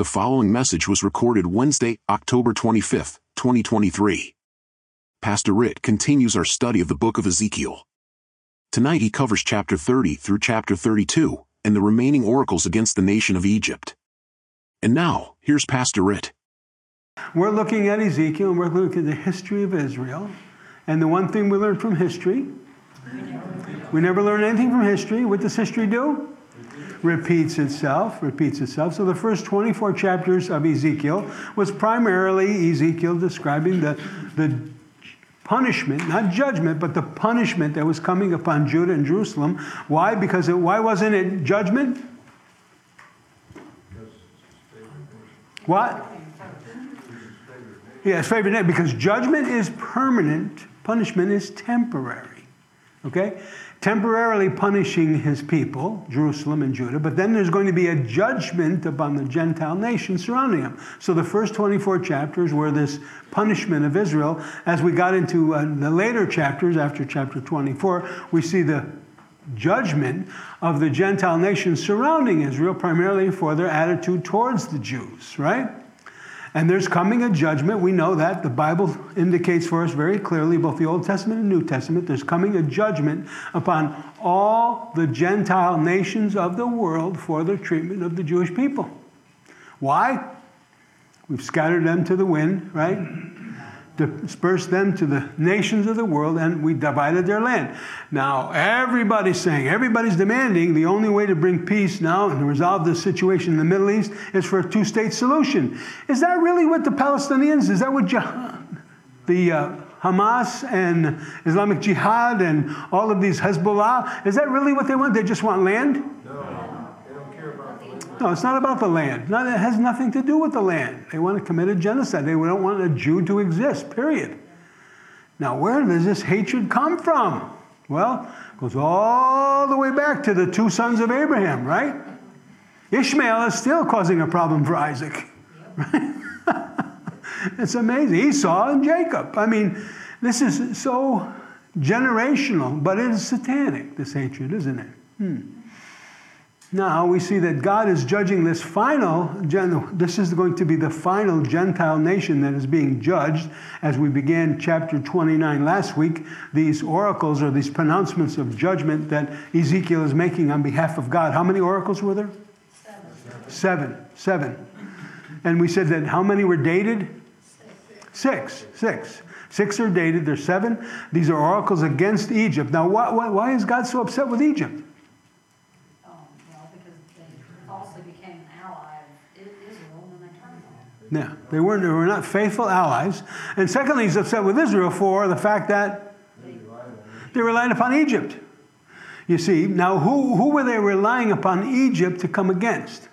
The following message was recorded Wednesday, October 25th, 2023. Pastor Ritt continues our study of the book of Ezekiel. Tonight he covers chapter 30 through chapter 32 and the remaining oracles against the nation of Egypt. And now, here's Pastor Ritt. We're looking at Ezekiel and we're looking at the history of Israel. And the one thing we learn from history, we never learn anything from history. What does history do? Repeats itself, repeats itself. So the first 24 chapters of Ezekiel was primarily Ezekiel describing the, the punishment, not judgment, but the punishment that was coming upon Judah and Jerusalem. Why? Because it, why wasn't it judgment? What? Yes, favorite name, because judgment is permanent, punishment is temporary. Okay? Temporarily punishing his people, Jerusalem and Judah, but then there's going to be a judgment upon the Gentile nation surrounding them. So the first 24 chapters were this punishment of Israel. As we got into uh, the later chapters, after chapter 24, we see the judgment of the Gentile nations surrounding Israel, primarily for their attitude towards the Jews, right? And there's coming a judgment. We know that. The Bible indicates for us very clearly, both the Old Testament and New Testament, there's coming a judgment upon all the Gentile nations of the world for their treatment of the Jewish people. Why? We've scattered them to the wind, right? Dispersed them to the nations of the world, and we divided their land. Now, everybody's saying, everybody's demanding the only way to bring peace now and to resolve this situation in the Middle East is for a two state solution. Is that really what the Palestinians, is that what the uh, Hamas and Islamic Jihad and all of these Hezbollah, is that really what they want? They just want land? No, it's not about the land. No, it has nothing to do with the land. They want to commit a genocide. They don't want a Jew to exist, period. Now, where does this hatred come from? Well, it goes all the way back to the two sons of Abraham, right? Ishmael is still causing a problem for Isaac. Right? it's amazing. Esau and Jacob. I mean, this is so generational, but it is satanic, this hatred, isn't it? Hmm. Now we see that God is judging this final, this is going to be the final Gentile nation that is being judged as we began chapter 29 last week. These oracles or these pronouncements of judgment that Ezekiel is making on behalf of God. How many oracles were there? Seven. Seven. Seven. And we said that how many were dated? Six. Six. Six are dated, there's seven. These are oracles against Egypt. Now, why, why, why is God so upset with Egypt? Yeah, they weren't. They were not faithful allies. And secondly, he's upset with Israel for the fact that they relied upon Egypt. You see, now who, who were they relying upon Egypt to come against?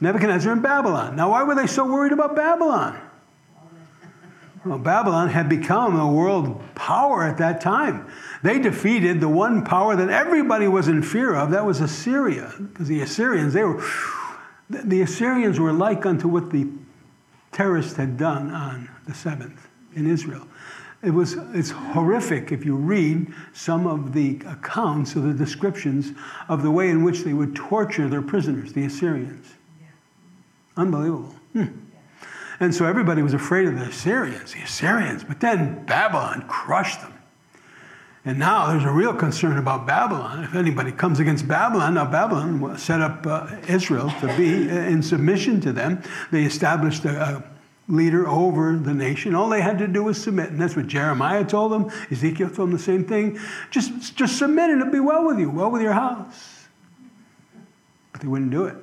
Nebuchadnezzar and Babylon. Now, why were they so worried about Babylon? Well, Babylon had become a world power at that time. They defeated the one power that everybody was in fear of, that was Assyria. Because the Assyrians, they were the Assyrians were like unto what the terrorists had done on the 7th in Israel. It was, it's horrific if you read some of the accounts or the descriptions of the way in which they would torture their prisoners, the Assyrians. Unbelievable. Hmm. And so everybody was afraid of the Assyrians, the Assyrians. But then Babylon crushed them. And now there's a real concern about Babylon. If anybody comes against Babylon, now Babylon set up uh, Israel to be in submission to them. They established a, a, leader over the nation. All they had to do was submit. And that's what Jeremiah told them. Ezekiel told them the same thing. Just, just submit and it'll be well with you, well with your house. But they wouldn't do it.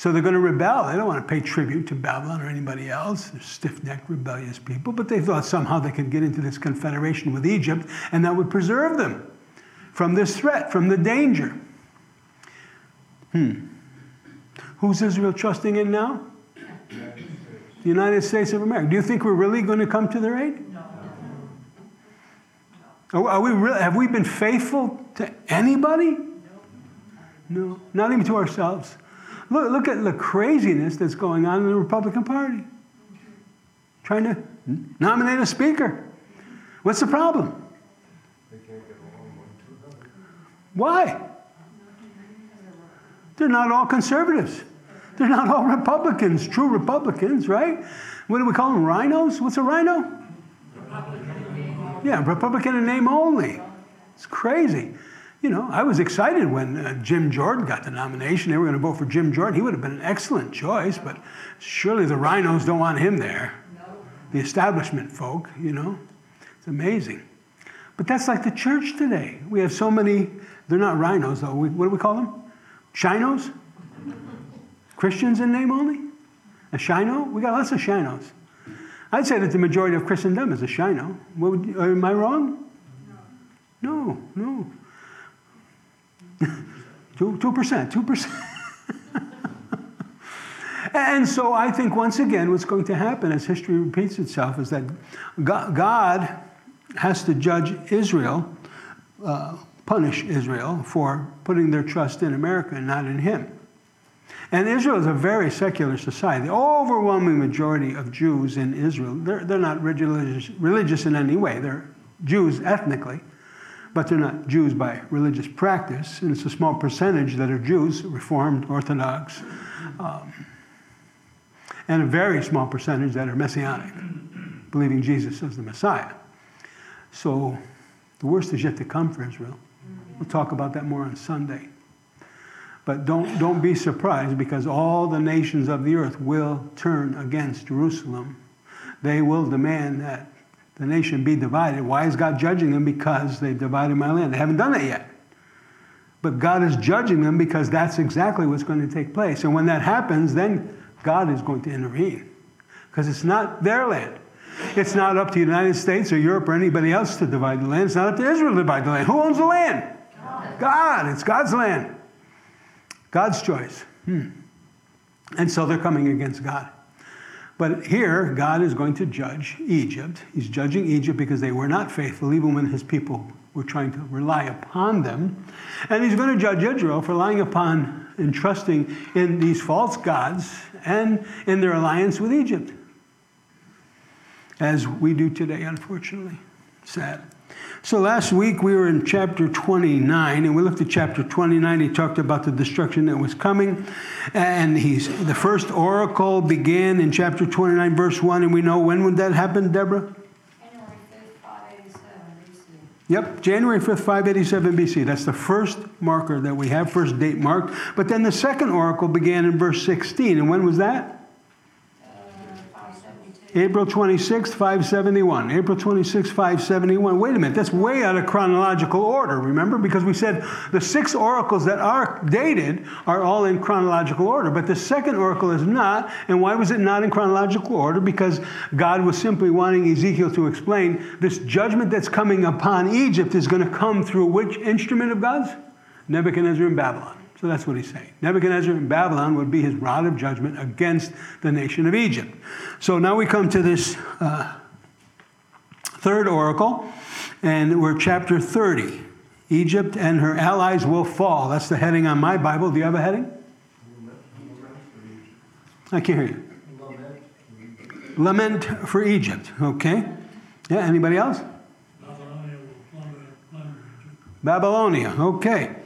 So they're going to rebel. They don't want to pay tribute to Babylon or anybody else. They're stiff necked, rebellious people. But they thought somehow they could get into this confederation with Egypt and that would preserve them from this threat, from the danger. Hmm. Who's Israel trusting in now? The United States of America. Do you think we're really going to come to their aid? No. Are we really, have we been faithful to anybody? No, not even to ourselves. Look, look at the craziness that's going on in the Republican Party. Trying to nominate a speaker. What's the problem? They can't get along one to another. Why? They're not all conservatives. They're not all Republicans, true Republicans, right? What do we call them? Rhinos? What's a rhino? Republican Yeah, Republican in name only. It's crazy. You know, I was excited when uh, Jim Jordan got the nomination. They were going to vote for Jim Jordan. He would have been an excellent choice, but surely the rhinos don't want him there. The establishment folk, you know. It's amazing. But that's like the church today. We have so many, they're not rhinos though. We, what do we call them? Shinos? Christians in name only? A shino? We got lots of shinos. I'd say that the majority of Christendom is a shino. Would, am I wrong? No, no. Two, 2%, 2%. and so I think once again, what's going to happen as history repeats itself is that God has to judge Israel, uh, punish Israel for putting their trust in America and not in Him. And Israel is a very secular society. The overwhelming majority of Jews in Israel, they're, they're not religious, religious in any way. They're Jews ethnically, but they're not Jews by religious practice. And it's a small percentage that are Jews, Reformed, Orthodox, um, and a very small percentage that are Messianic, believing Jesus as the Messiah. So the worst is yet to come for Israel. We'll talk about that more on Sunday. But don't, don't be surprised because all the nations of the earth will turn against Jerusalem. They will demand that the nation be divided. Why is God judging them? Because they've divided my land. They haven't done that yet. But God is judging them because that's exactly what's going to take place. And when that happens, then God is going to intervene because it's not their land. It's not up to the United States or Europe or anybody else to divide the land. It's not up to Israel to divide the land. Who owns the land? God. God. It's God's land. God's choice. Hmm. And so they're coming against God. But here, God is going to judge Egypt. He's judging Egypt because they were not faithful, even when his people were trying to rely upon them. And he's going to judge Israel for relying upon and trusting in these false gods and in their alliance with Egypt as we do today, unfortunately. Sad. So last week we were in chapter 29, and we looked at chapter 29. He talked about the destruction that was coming. And he's the first oracle began in chapter 29, verse 1. And we know when would that happen, Deborah? January 5th, 587 BC. Yep, January 5th, 587 BC. That's the first marker that we have, first date marked. But then the second oracle began in verse 16. And when was that? April 26, 571. April 26, 571. Wait a minute, that's way out of chronological order, remember? Because we said the six oracles that are dated are all in chronological order, but the second oracle is not. And why was it not in chronological order? Because God was simply wanting Ezekiel to explain this judgment that's coming upon Egypt is going to come through which instrument of God's? Nebuchadnezzar in Babylon. So that's what he's saying. Nebuchadnezzar in Babylon would be his rod of judgment against the nation of Egypt. So now we come to this uh, third oracle, and we're chapter 30. Egypt and her allies will fall. That's the heading on my Bible. Do you have a heading? I can't hear you. Lament for Egypt. Okay. Yeah, anybody else? Babylonia. Okay.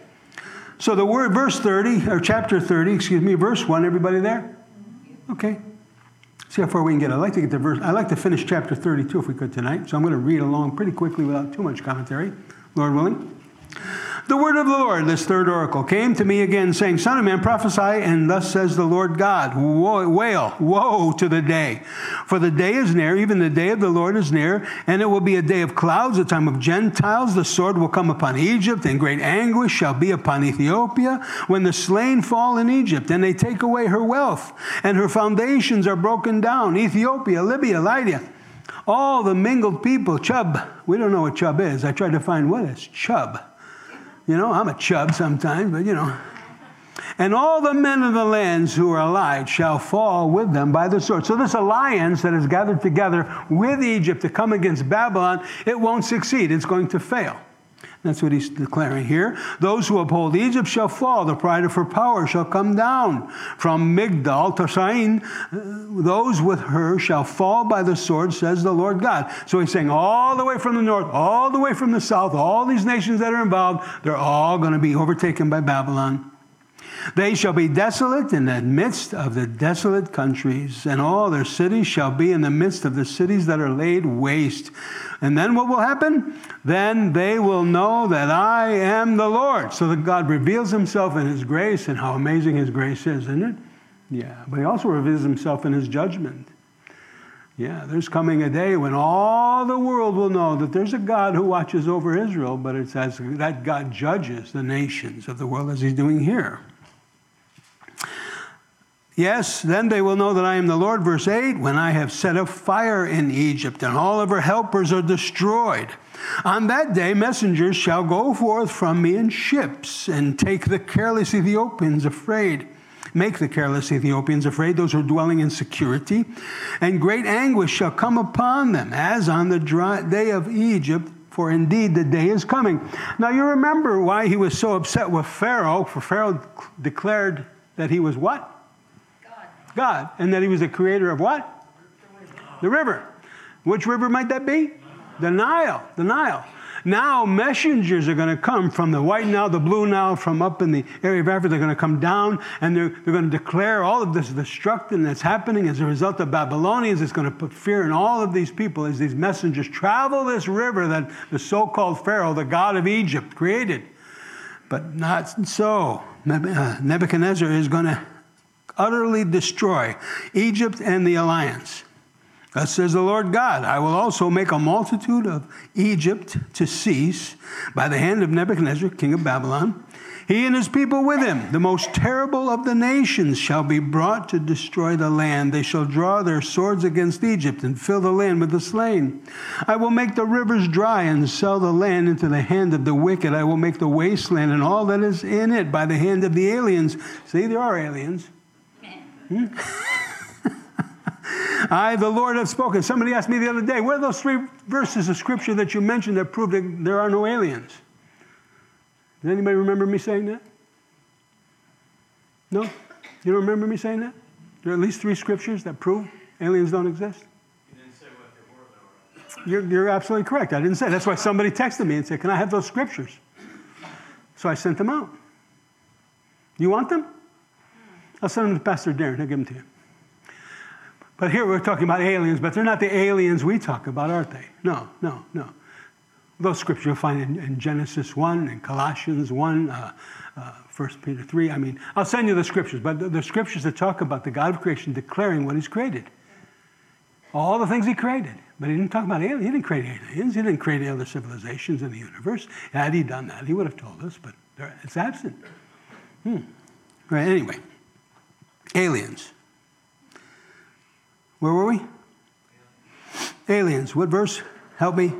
So the word, verse 30, or chapter 30, excuse me, verse 1, everybody there? Okay. See how far we can get. I like to get to verse, I like to finish chapter 32 if we could tonight. So I'm going to read along pretty quickly without too much commentary, Lord willing. The word of the Lord, this third oracle, came to me again, saying, Son of man, prophesy, and thus says the Lord God, woe, wail, woe to the day. For the day is near, even the day of the Lord is near, and it will be a day of clouds, a time of Gentiles. The sword will come upon Egypt, and great anguish shall be upon Ethiopia, when the slain fall in Egypt, and they take away her wealth, and her foundations are broken down. Ethiopia, Libya, Lydia, all the mingled people, Chub. We don't know what Chub is. I tried to find what is Chub. You know, I'm a chub sometimes, but you know. And all the men of the lands who are allied shall fall with them by the sword. So, this alliance that is gathered together with Egypt to come against Babylon, it won't succeed. It's going to fail. That's what he's declaring here. Those who uphold Egypt shall fall. The pride of her power shall come down. From Migdal to Sain, those with her shall fall by the sword, says the Lord God. So he's saying all the way from the north, all the way from the south, all these nations that are involved, they're all going to be overtaken by Babylon. They shall be desolate in the midst of the desolate countries, and all their cities shall be in the midst of the cities that are laid waste. And then what will happen? Then they will know that I am the Lord. So that God reveals himself in his grace, and how amazing his grace is, isn't it? Yeah, but he also reveals himself in his judgment. Yeah, there's coming a day when all the world will know that there's a God who watches over Israel, but it's as that God judges the nations of the world as he's doing here. Yes, then they will know that I am the Lord. Verse 8 When I have set a fire in Egypt, and all of her helpers are destroyed. On that day, messengers shall go forth from me in ships and take the careless Ethiopians afraid make the careless Ethiopians afraid, those who are dwelling in security. And great anguish shall come upon them, as on the dry day of Egypt, for indeed the day is coming. Now you remember why he was so upset with Pharaoh, for Pharaoh declared that he was what? God. And that he was the creator of what? The river. Which river might that be? The Nile. The Nile. Now, messengers are going to come from the white Nile, the blue Nile, from up in the area of Africa. They're going to come down and they're, they're going to declare all of this destruction that's happening as a result of Babylonians. It's going to put fear in all of these people as these messengers travel this river that the so called Pharaoh, the god of Egypt, created. But not so. Uh, Nebuchadnezzar is going to utterly destroy Egypt and the alliance. Thus says the Lord God, I will also make a multitude of Egypt to cease by the hand of Nebuchadnezzar, king of Babylon. He and his people with him, the most terrible of the nations, shall be brought to destroy the land. They shall draw their swords against Egypt and fill the land with the slain. I will make the rivers dry and sell the land into the hand of the wicked. I will make the wasteland and all that is in it by the hand of the aliens. See, there are aliens. Hmm? I, the Lord, have spoken. Somebody asked me the other day, where are those three verses of scripture that you mentioned that prove that there are no aliens? Does anybody remember me saying that? No? You don't remember me saying that? There are at least three scriptures that prove aliens don't exist? You didn't say what they were, though. You're, you're absolutely correct. I didn't say. That's why somebody texted me and said, Can I have those scriptures? So I sent them out. You want them? I'll send them to Pastor Darren. He'll give them to you. But here we're talking about aliens, but they're not the aliens we talk about, aren't they? No, no, no. Those scriptures you'll find in, in Genesis 1 and Colossians 1, uh, uh, 1 Peter 3. I mean, I'll send you the scriptures, but the, the scriptures that talk about the God of creation declaring what He's created. All the things He created. But He didn't talk about aliens. He didn't create aliens. He didn't create other civilizations in the universe. Had He done that, He would have told us, but it's absent. Hmm. Right, anyway, aliens. Where were we? Aliens. What verse? Help me.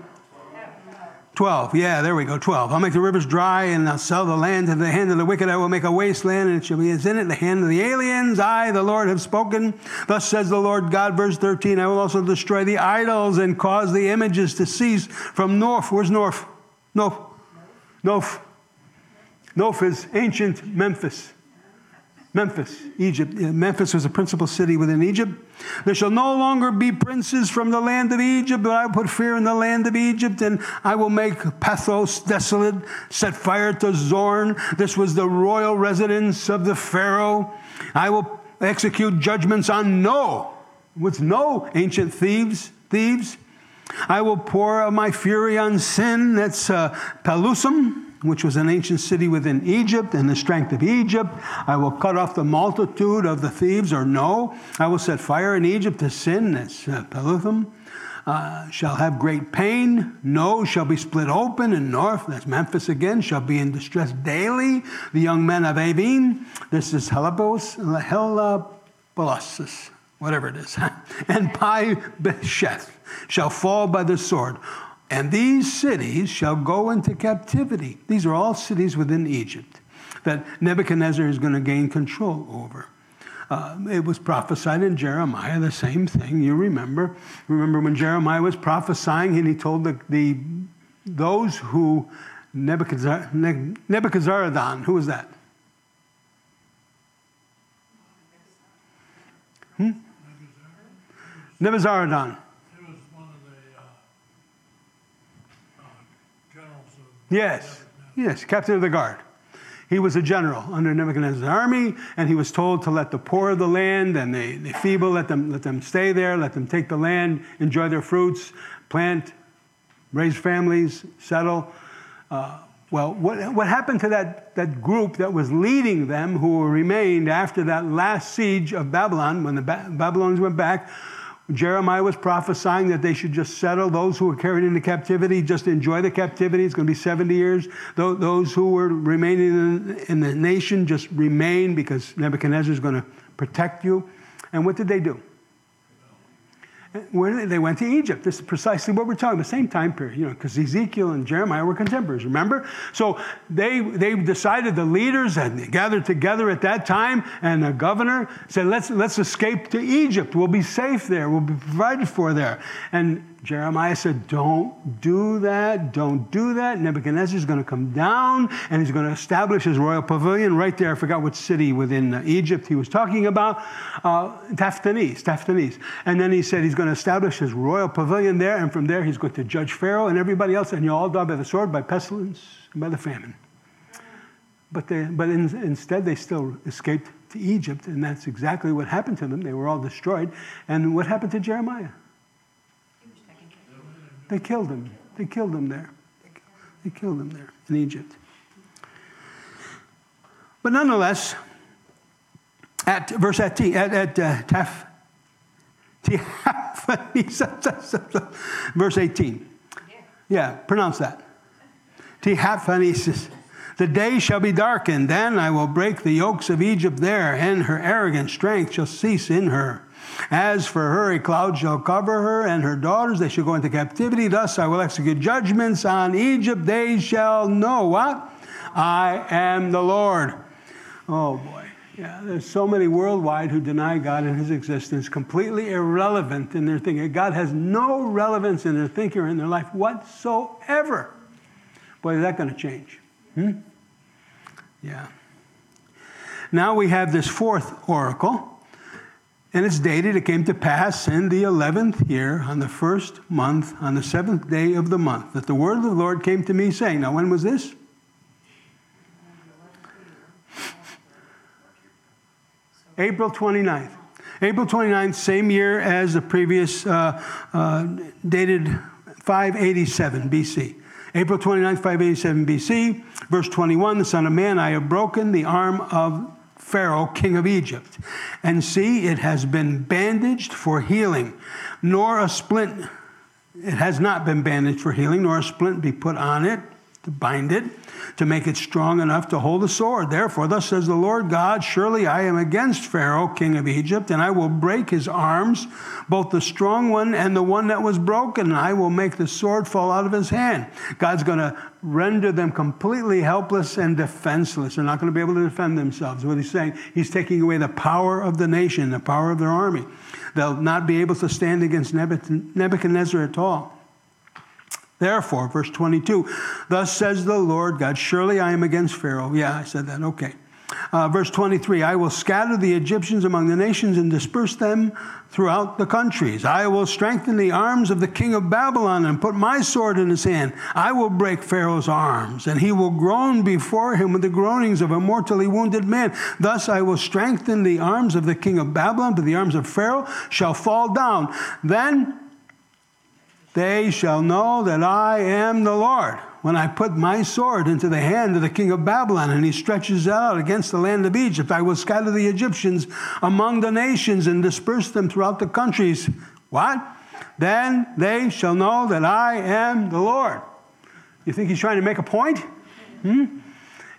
12. Yeah, there we go. 12. I'll make the rivers dry and I'll sell the land to the hand of the wicked. I will make a wasteland and it shall be as in it the hand of the aliens. I, the Lord, have spoken. Thus says the Lord God. Verse 13. I will also destroy the idols and cause the images to cease from Noph. Where's Noph? Noph. Noph. Noph is ancient Memphis. Memphis, Egypt. Memphis was a principal city within Egypt. There shall no longer be princes from the land of Egypt, but I will put fear in the land of Egypt, and I will make Pathros desolate, set fire to Zoan. This was the royal residence of the Pharaoh. I will execute judgments on No, with No ancient Thebes, Thebes. I will pour my fury on Sin. That's uh, Pelusium which was an ancient city within Egypt, and the strength of Egypt. I will cut off the multitude of the Thebes, or No. I will set fire in Egypt to Sin, that's uh. Uh, shall have great pain. No, shall be split open. And Noph, that's Memphis again, shall be in distress daily. The young men of Aven, this is Helabos, Helabolosus, whatever it is. and Pi Beseth shall fall by the sword. And these cities shall go into captivity. These are all cities within Egypt that Nebuchadnezzar is going to gain control over. Uh, it was prophesied in Jeremiah, the same thing, you remember. Remember when Jeremiah was prophesying and he told the, the those who Nebuchadnezzar, Nebuchadnezzar, who was that? Hmm? Nebuzaradan. Yes, yes, captain of the guard. he was a general under Nebuchadnezzar's army, and he was told to let the poor of the land and the, the feeble let them let them stay there, let them take the land, enjoy their fruits, plant, raise families, settle. Uh, well, what, what happened to that, that group that was leading them who remained after that last siege of Babylon, when the ba- Babylonians went back? Jeremiah was prophesying that they should just settle those who were carried into captivity, just enjoy the captivity. It's going to be 70 years. Those who were remaining in, the nation just remain because Nebuchadnezzar is going to protect you. And what did they do? Where they? they went to Egypt. This is precisely what we're talking about. The same time period, you know, because Ezekiel and Jeremiah were contemporaries. Remember? So they they decided the leaders had gathered together at that time, and the governor said, "Let's let's escape to Egypt. We'll be safe there. We'll be provided for there." And Jeremiah said, Don't do that. Don't do that. Nebuchadnezzar is going to come down and he's going to establish his royal pavilion right there. I forgot what city within Egypt he was talking about. Uh, Tahpanhes, And then he said he's going to establish his royal pavilion there. And from there, he's going to judge Pharaoh and everybody else. And you'll all die by the sword, by pestilence, and by the famine. But, they, but in, instead, they still escaped to Egypt. And that's exactly what happened to them. They were all destroyed. And what happened to Jeremiah? They killed him. They killed him there. They killed him there in Egypt. But nonetheless, at verse 18, at, at uh, Taf, verse 18. Yeah, pronounce that. Tahpanhes. The day shall be darkened, then I will break the yokes of Egypt there, and her arrogant strength shall cease in her. As for her, a cloud shall cover her and her daughters. They shall go into captivity. Thus I will execute judgments on Egypt. They shall know what? I am the Lord. Oh boy. Yeah, there's so many worldwide who deny God and his existence, completely irrelevant in their thinking. God has no relevance in their thinking or in their life whatsoever. Boy, is that going to change? Hmm? Yeah. Now we have this fourth oracle. And it's dated, it came to pass in the 11th year, on the first month, on the seventh day of the month, that the word of the Lord came to me, saying, Now, when was this? April 29th. April 29th, same year as the previous, uh, uh, dated 587 BC. April 29th, 587 BC, verse 21 The Son of Man, I have broken the arm of Pharaoh, king of Egypt. And see, it has been bandaged for healing, nor a splint, it has not been bandaged for healing, nor a splint be put on it to bind it, to make it strong enough to hold a sword. Therefore, thus says the Lord God Surely I am against Pharaoh, king of Egypt, and I will break his arms, both the strong one and the one that was broken, and I will make the sword fall out of his hand. God's going to render them completely helpless and defenseless. They're not going to be able to defend themselves. What he's saying, he's taking away the power of the nation, the power of their army. They'll not be able to stand against Nebuchadnezzar at all. Therefore, verse 22, thus says the Lord God, surely I am against Pharaoh. Yeah, I said that. Okay. Uh, verse 23 I will scatter the Egyptians among the nations and disperse them throughout the countries. I will strengthen the arms of the king of Babylon and put my sword in his hand. I will break Pharaoh's arms, and he will groan before him with the groanings of a mortally wounded man. Thus I will strengthen the arms of the king of Babylon, but the arms of Pharaoh shall fall down. Then they shall know that I am the Lord when I put my sword into the hand of the king of Babylon and he stretches out against the land of Egypt. I will scatter the Egyptians among the nations and disperse them throughout the countries. What? Then they shall know that I am the Lord. You think he's trying to make a point? Hmm?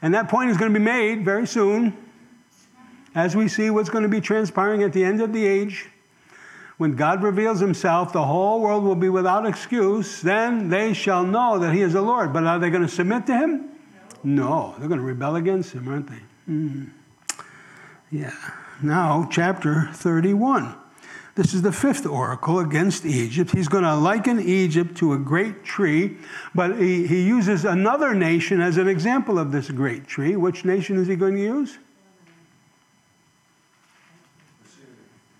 And that point is going to be made very soon as we see what's going to be transpiring at the end of the age when God reveals himself, the whole world will be without excuse. Then they shall know that he is the Lord. But are they going to submit to him? No, they're going to rebel against him, aren't they? Mm. Yeah. Now, chapter 31. This is the fifth oracle against Egypt. He's going to liken Egypt to a great tree, but he, he uses another nation as an example of this great tree. Which nation is he going to use?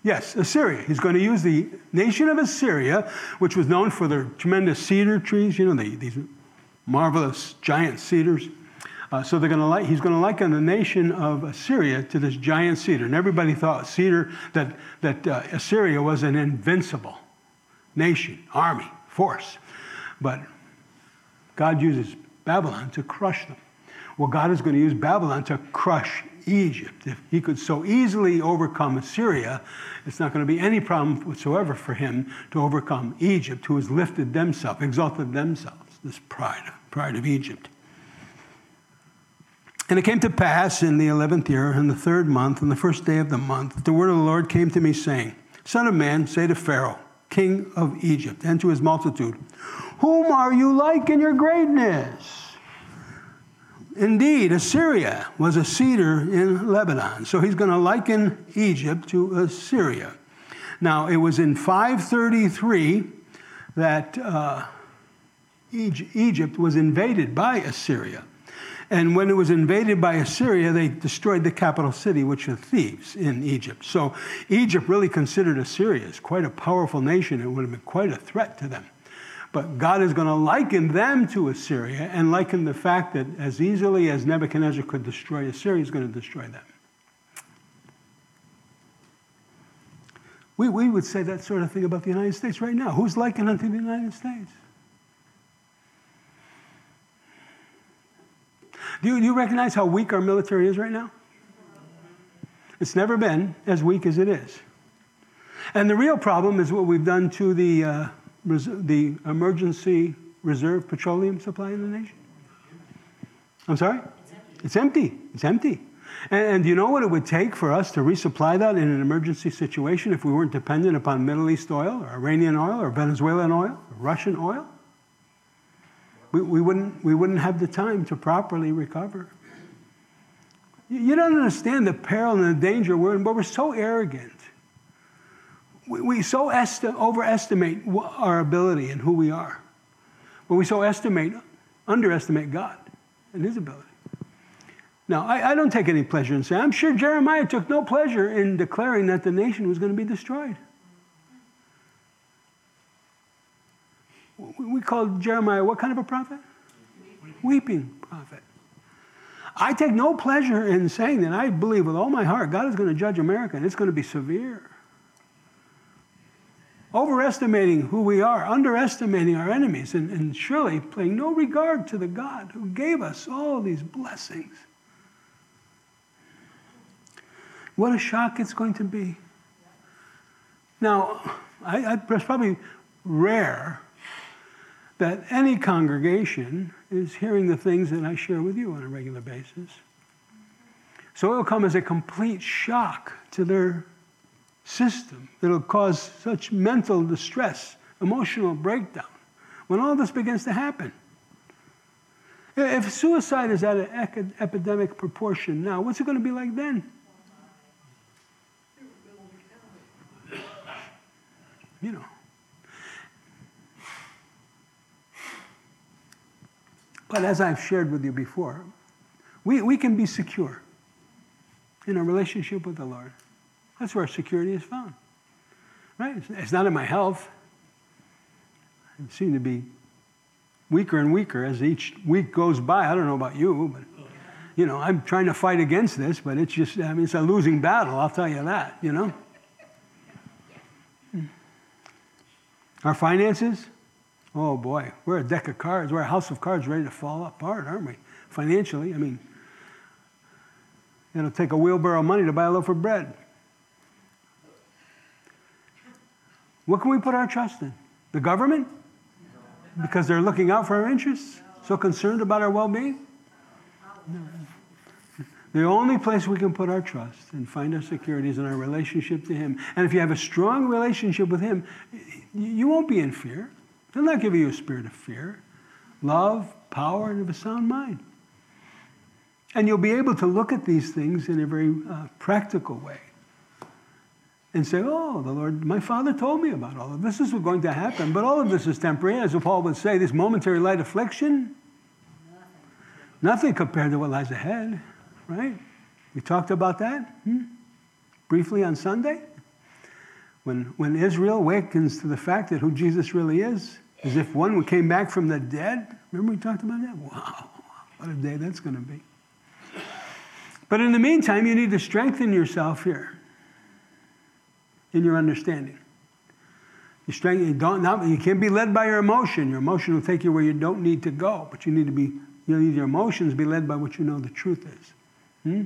Yes, Assyria. He's going to use the nation of Assyria, which was known for their tremendous cedar trees, you know, the, these marvelous giant cedars. Uh, so they're going to he's going to liken the nation of Assyria to this giant cedar. And everybody thought cedar that, that uh, Assyria was an invincible nation, army, force. But God uses Babylon to crush them. Well, God is going to use Babylon to crush Egypt. If he could so easily overcome Assyria, it's not going to be any problem whatsoever for him to overcome Egypt, who has lifted themselves, exalted themselves, this pride, pride of Egypt. And it came to pass in the eleventh year, in the third month, on the first day of the month, that the word of the Lord came to me, saying, Son of man, say to Pharaoh, king of Egypt, and to his multitude, Whom are you like in your greatness? Indeed, Assyria was a cedar in Lebanon. So he's going to liken Egypt to Assyria. Now, it was in 533 that uh, Egypt was invaded by Assyria. And when it was invaded by Assyria, they destroyed the capital city, which was Thebes in Egypt. So Egypt really considered Assyria as quite a powerful nation. It would have been quite a threat to them. But God is going to liken them to Assyria and liken the fact that as easily as Nebuchadnezzar could destroy Assyria, he's going to destroy them. We, we would say that sort of thing about the United States right now. Who's likened unto the United States? Do you, do you recognize how weak our military is right now? It's never been as weak as it is. And the real problem is what we've done to the, uh, the emergency reserve petroleum supply in the nation. I'm sorry? It's empty. It's empty. And, do you know what it would take for us to resupply that in an emergency situation if we weren't dependent upon Middle East oil or Iranian oil or Venezuelan oil or Russian oil? we, we, wouldn't, we wouldn't have the time to properly recover. You, you don't understand the peril and the danger we're in, but we're so arrogant. We, we so esti- overestimate our ability and who we are. But we so estimate, underestimate God and his ability. Now, I, I, don't take any pleasure in saying, I'm sure Jeremiah took no pleasure in declaring that the nation was going to be destroyed. we call Jeremiah what kind of a prophet? Weeping. Weeping prophet. I take no pleasure in saying that I believe with all my heart God is going to judge America and it's going to be severe. Overestimating who we are, underestimating our enemies, and, and surely paying no regard to the God who gave us all these blessings. What a shock it's going to be. Now, I, I, it's probably rare that any congregation is hearing the things that I share with you on a regular basis. So it will come as a complete shock to their system. that'll cause such mental distress, emotional breakdown when all this begins to happen. If suicide is at an epidemic proportion now, what's it going to be like then? You know. But as I've shared with you before, we, we can be secure in our relationship with the Lord. That's where security is found. Right? It's not in my health. I seem to be weaker and weaker as each week goes by. I don't know about you, but you know, I'm trying to fight against this, but it's just, I mean, it's a losing battle, I'll tell you that, you know. Our finances, Oh boy, we're a deck of cards. We're a house of cards ready to fall apart, aren't we? Financially, I mean, it'll take a wheelbarrow of money to buy a loaf of bread. What can we put our trust in? The government? Because they're looking out for our interests? So concerned about our well being? No. The only place we can put our trust and find our security is in our relationship to Him. And if you have a strong relationship with Him, you won't be in fear. He'll not give you a spirit of fear, love, power, and of a sound mind. And you'll be able to look at these things in a very uh, practical way and say, Oh, the Lord, my Father told me about all of this. This is going to happen, but all of this is temporary. As Paul would say, this momentary light affliction, nothing, compared to what lies ahead, right? We talked about that hmm? briefly on Sunday. When, when Israel awakens to the fact that who Jesus really is, as if one came back from the dead. Remember we talked about that? Wow. What a day that's going to be. But in the meantime, you need to strengthen yourself here in your understanding. You, you, don't, not, you can't be led by your emotion. Your emotion will take you where you don't need to go, but you need to be, you need your emotions be led by what you know the truth is. Hmm?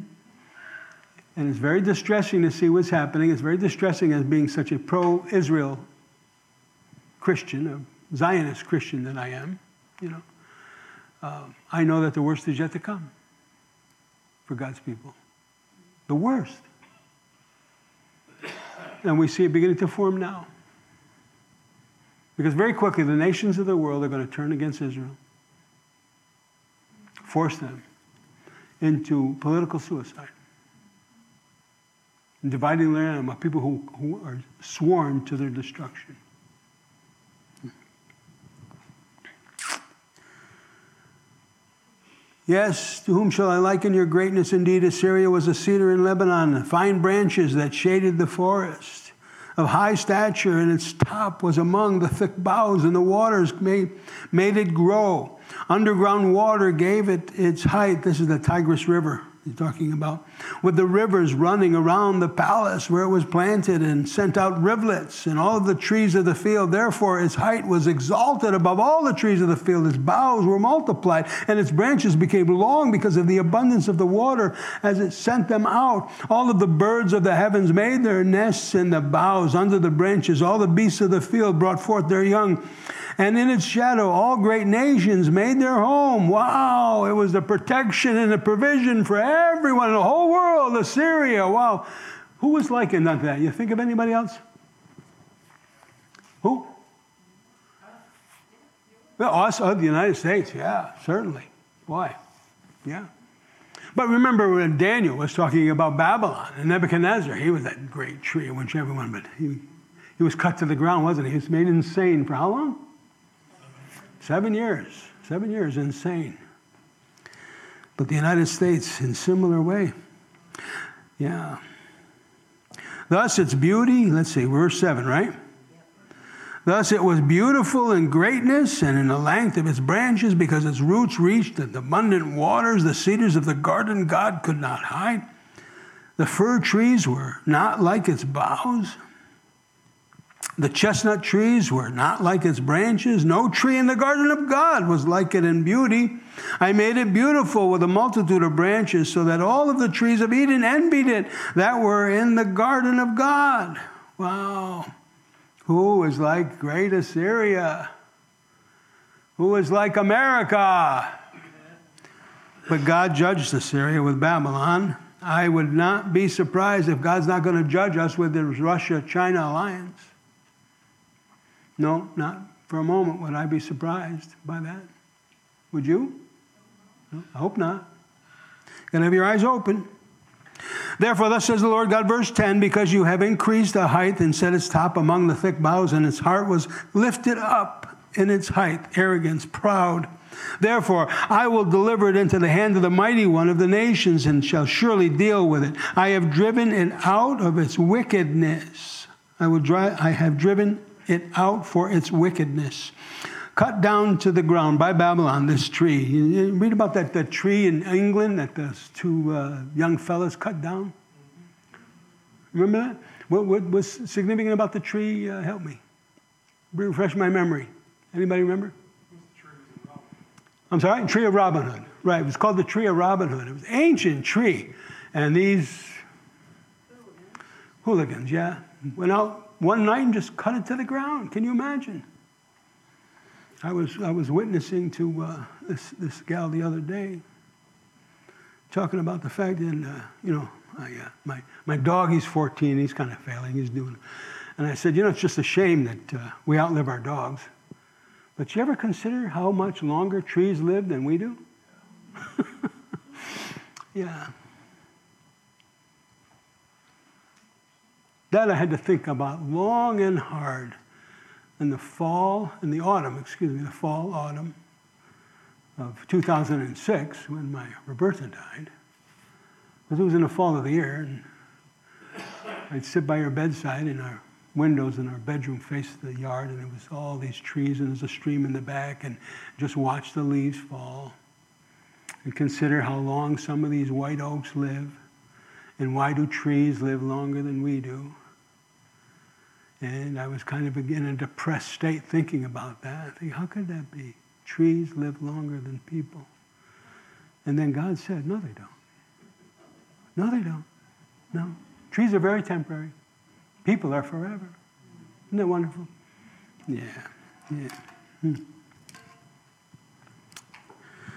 And it's very distressing to see what's happening. It's very distressing as being such a pro Israel Christian, a Zionist Christian that I am, you know. Uh, I know that the worst is yet to come for God's people. The worst. And we see it beginning to form now. Because very quickly, the nations of the world are going to turn against Israel, force them into political suicide, dividing their land among people who, who are sworn to their destruction. Yes, to whom shall I liken your greatness? Indeed, Assyria was a cedar in Lebanon, fine branches that shaded the forest. Of high stature, and its top was among the thick boughs, and the waters made, made it grow. Underground water gave it its height. This is the Tigris River he's talking about, with the rivers running around the palace where it was planted and sent out rivulets and all of the trees of the field. Therefore, its height was exalted above all the trees of the field. Its boughs were multiplied and its branches became long because of the abundance of the water as it sent them out. All of the birds of the heavens made their nests in the boughs under the branches. All the beasts of the field brought forth their young and in its shadow all great nations made their home. Wow, it was the protection and the provision for everyone in the whole world, Assyria. Wow. Who was likened unto that? You think of anybody else? Who? Us, uh, the United States, yeah, certainly. Why? Yeah. But remember when Daniel was talking about Babylon and Nebuchadnezzar, he was that great tree, which everyone, but he, he was cut to the ground, wasn't he? He was made insane for how long? Seven years. Seven years, insane. But the United States, in similar way. Yeah. Thus, its beauty, let's see, verse 7, right? Thus it was beautiful in greatness and in the length of its branches, because its roots reached the abundant waters. The cedars of the garden God could not hide. The fir trees were not like its boughs. The chestnut trees were not like its branches. No tree in the garden of God was like it in beauty. I made it beautiful with a multitude of branches, so that all of the trees of Eden envied it that were in the garden of God. Wow. Who is like great Assyria? Who is like America? But God judged Assyria with Babylon. I would not be surprised if God's not going to judge us with the Russia China alliance. No, not for a moment would I be surprised by that. Would you? No, I hope not. Gotta have your eyes open. Therefore, thus says the Lord God, verse 10 because you have increased the height and set its top among the thick boughs, and its heart was lifted up in its height, arrogance, proud. Therefore, I will deliver it into the hand of the mighty one of the nations and shall surely deal with it. I have driven it out of its wickedness. I will dry, I have driven it out for its wickedness. Cut down to the ground by Babylon this tree. You read about that, that tree in England that those two uh, young fellas cut down. Remember that? What, what was significant about the tree? Uh, help me. Refresh my memory. Anybody remember? I'm sorry? Tree of Robin Hood. Right. It was called the Tree of Robin Hood. It was an ancient tree. And these hooligans, yeah, went out one night and just cut it to the ground. Can you imagine? I was, I was witnessing to uh, this, this gal the other day, talking about the fact that, uh, you know, I, uh, my, my dog, he's 14, he's kind of failing, he's doing, and I said, you know, it's just a shame that uh, we outlive our dogs. But you ever consider how much longer trees live than we do? yeah. That I had to think about long and hard in the fall, in the autumn, excuse me, the fall, autumn of 2006 when my Roberta died. Because it was in the fall of the year, and I'd sit by her bedside, and our windows in our bedroom faced the yard, and there was all these trees, and there's a stream in the back, and just watch the leaves fall. and consider how long some of these white oaks live, and why do trees live longer than we do? And I was kind of in a depressed state thinking about that. I think, how could that be? Trees live longer than people. And then God said, no, they don't. No, they don't. No. Trees are very temporary. People are forever. Isn't that wonderful? Yeah. Yeah. Hmm.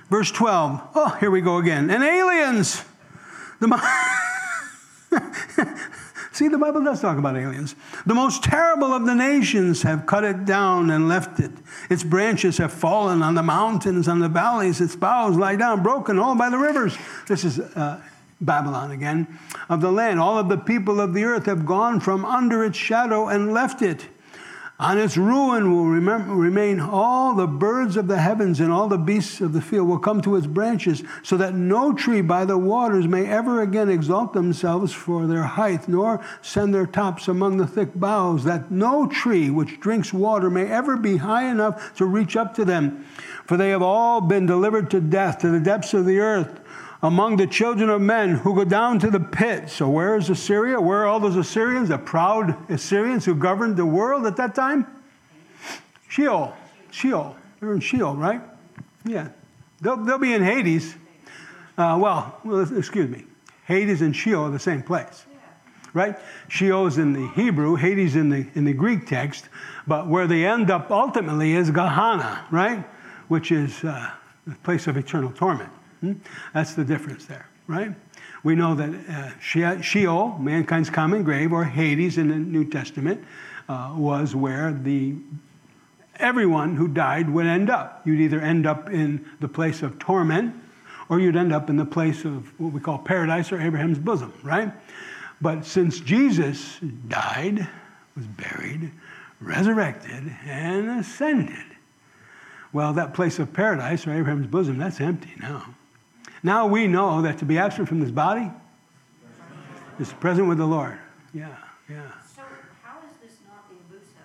Verse 12. Oh, here we go again. And aliens. The See, the Bible does talk about aliens. The most terrible of the nations have cut it down and left it. Its branches have fallen on the mountains, on the valleys. Its boughs lie down, broken all by the rivers. This is uh, Babylon again. Of the land, all of the people of the earth have gone from under its shadow and left it. On its ruin will remember, remain all the birds of the heavens and all the beasts of the field will come to its branches, so that no tree by the waters may ever again exalt themselves for their height, nor send their tops among the thick boughs, that no tree which drinks water may ever be high enough to reach up to them. For they have all been delivered to death, to the depths of the earth among the children of men who go down to the pit. So, where is Assyria? Where are all those Assyrians, the proud Assyrians who governed the world at that time? Sheol. Sheol. They're in Sheol, right? Yeah. They'll, they'll be in Hades. Uh, well, excuse me. Hades and Sheol are the same place, right? Sheol is in the Hebrew, Hades in the, in the Greek text, but where they end up ultimately is Gehenna, right? Which is uh, the place of eternal torment. Hmm? That's the difference there, right? We know that uh, Sheol, mankind's common grave, or Hades in the New Testament, uh, was where the everyone who died would end up. You'd either end up in the place of torment, or you'd end up in the place of what we call paradise or Abraham's bosom, right? But since Jesus died, was buried, resurrected, and ascended, well, that place of paradise or Abraham's bosom, that's empty now. Now we know that to be absent from this body is present with the Lord. Yeah, yeah. So how is this not the abusa?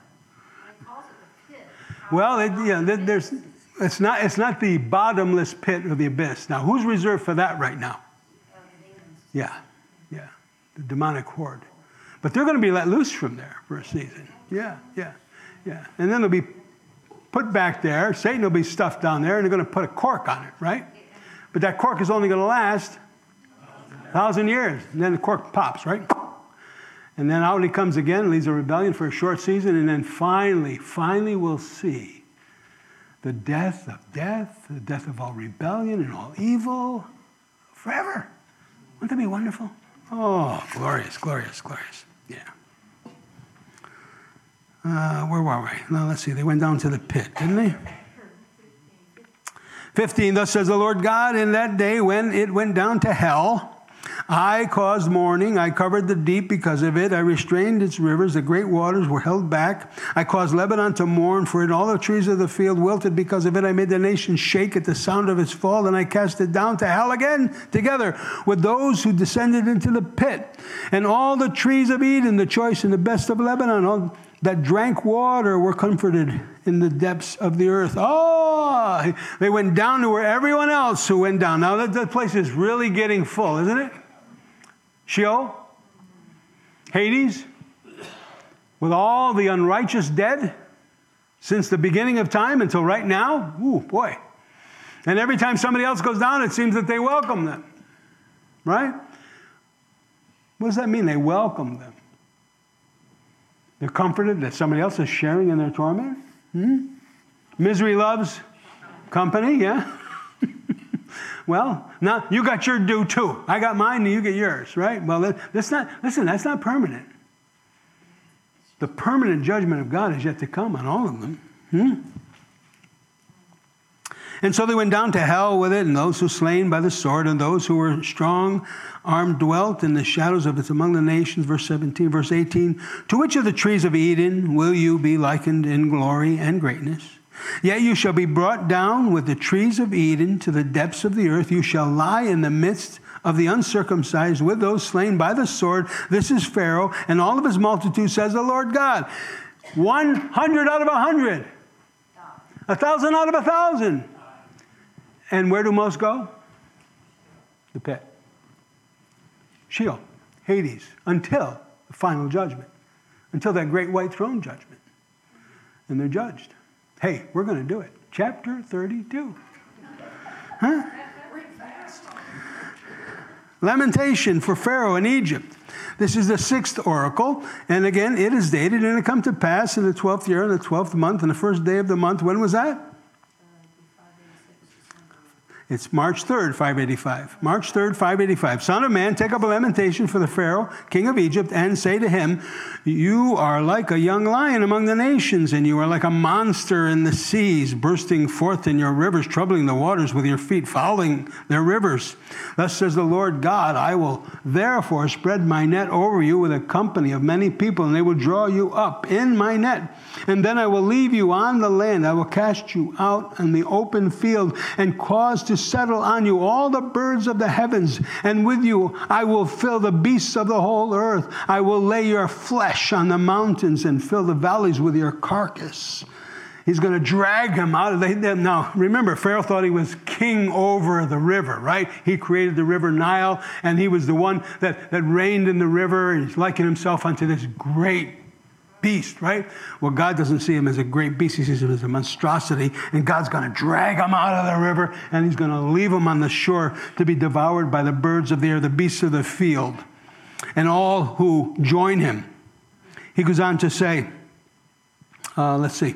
It calls it the pit. How Well, it, yeah, the there's, it's not, it's not the bottomless pit or the abyss. Now, who's reserved for that right now? Oh, demons. Yeah, yeah, the demonic horde. But they're going to be let loose from there for a season. Yeah, yeah, yeah. And then they'll be put back there. Satan will be stuffed down there, and they're going to put a cork on it, right? But that cork is only going to last a thousand years. And then the cork pops, right? And then out he comes again, leads a rebellion for a short season, and then finally, finally we'll see the death of death, the death of all rebellion and all evil forever. Wouldn't that be wonderful? Oh, glorious, glorious, glorious. Yeah. Uh, where were we? No, let's see. They went down to the pit, didn't they? 15, thus says the Lord God, in that day when it went down to hell, I caused mourning. I covered the deep because of it. I restrained its rivers. The great waters were held back. I caused Lebanon to mourn for it. All the trees of the field wilted because of it. I made the nation shake at the sound of its fall. And I cast it down to hell again together with those who descended into the pit. And all the trees of Eden, the choice and the best of Lebanon, all that drank water were comforted in the depths of the earth. Oh, they went down to where everyone else who went down. Now that, that place is really getting full, isn't it? Sheol, Hades, with all the unrighteous dead since the beginning of time until right now. Ooh, boy. And every time somebody else goes down, it seems that they welcome them. Right? What does that mean? They welcome them. They're comforted that somebody else is sharing in their torment. Hmm? Misery loves company, yeah? well, now you got your due too. I got mine and you get yours, right? Well, that, that's not, listen, that's not permanent. The permanent judgment of God is yet to come on all of them. Hmm? And so they went down to hell with it, and those who slain by the sword, and those who were strong armed dwelt in the shadows of it among the nations. Verse 17, verse 18. To which of the trees of Eden will you be likened in glory and greatness? Yet you shall be brought down with the trees of Eden to the depths of the earth. You shall lie in the midst of the uncircumcised with those slain by the sword. This is Pharaoh and all of his multitude, says the Lord God. 100 out of a 100, a thousand out of a thousand. And where do most go? the pit. Sheol, Hades, until the final judgment, until that great white throne judgment. And they're judged. Hey, we're going to do it. Chapter 32. Huh? Lamentation for Pharaoh in Egypt. This is the sixth oracle, and again, it is dated, and it come to pass in the twelfth year, in the twelfth month, and the first day of the month. When was that? It's March 3rd, 585. March 3rd, 585. Son of man, take up a lamentation for the Pharaoh, king of Egypt, and say to him, You are like a young lion among the nations, and you are like a monster in the seas, bursting forth in your rivers, troubling the waters with your feet, fouling their rivers. Thus says the Lord God, I will therefore spread my net over you with a company of many people, and they will draw you up in my net. And then I will leave you on the land. I will cast you out in the open field and cause to settle on you all the birds of the heavens, and with you I will fill the beasts of the whole earth. I will lay your flesh on the mountains and fill the valleys with your carcass. He's going to drag him out of the. Now, remember, Pharaoh thought he was king over the river, right? He created the river Nile, and he was the one that, that reigned in the river, he's likened himself unto this great beast, right? Well, God doesn't see him as a great beast. He sees him as a monstrosity. And God's going to drag him out of the river and he's going to leave him on the shore to be devoured by the birds of the air, the beasts of the field, and all who join him. He goes on to say, uh, let's see,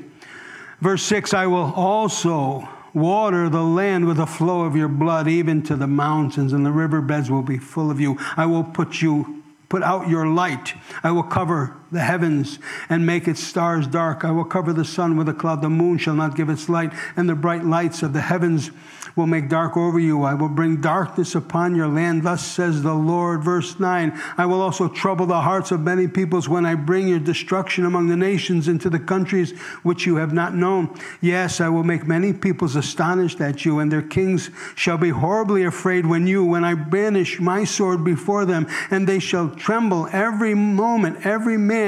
verse 6 I will also water the land with the flow of your blood, even to the mountains, and the riverbeds will be full of you. I will put you put out your light. I will cover the heavens and make its stars dark. I will cover the sun with a cloud. The moon shall not give its light, and the bright lights of the heavens will make dark over you. I will bring darkness upon your land. Thus says the Lord. Verse 9 I will also trouble the hearts of many peoples when I bring your destruction among the nations into the countries which you have not known. Yes, I will make many peoples astonished at you, and their kings shall be horribly afraid when you, when I banish my sword before them, and they shall tremble every moment, every man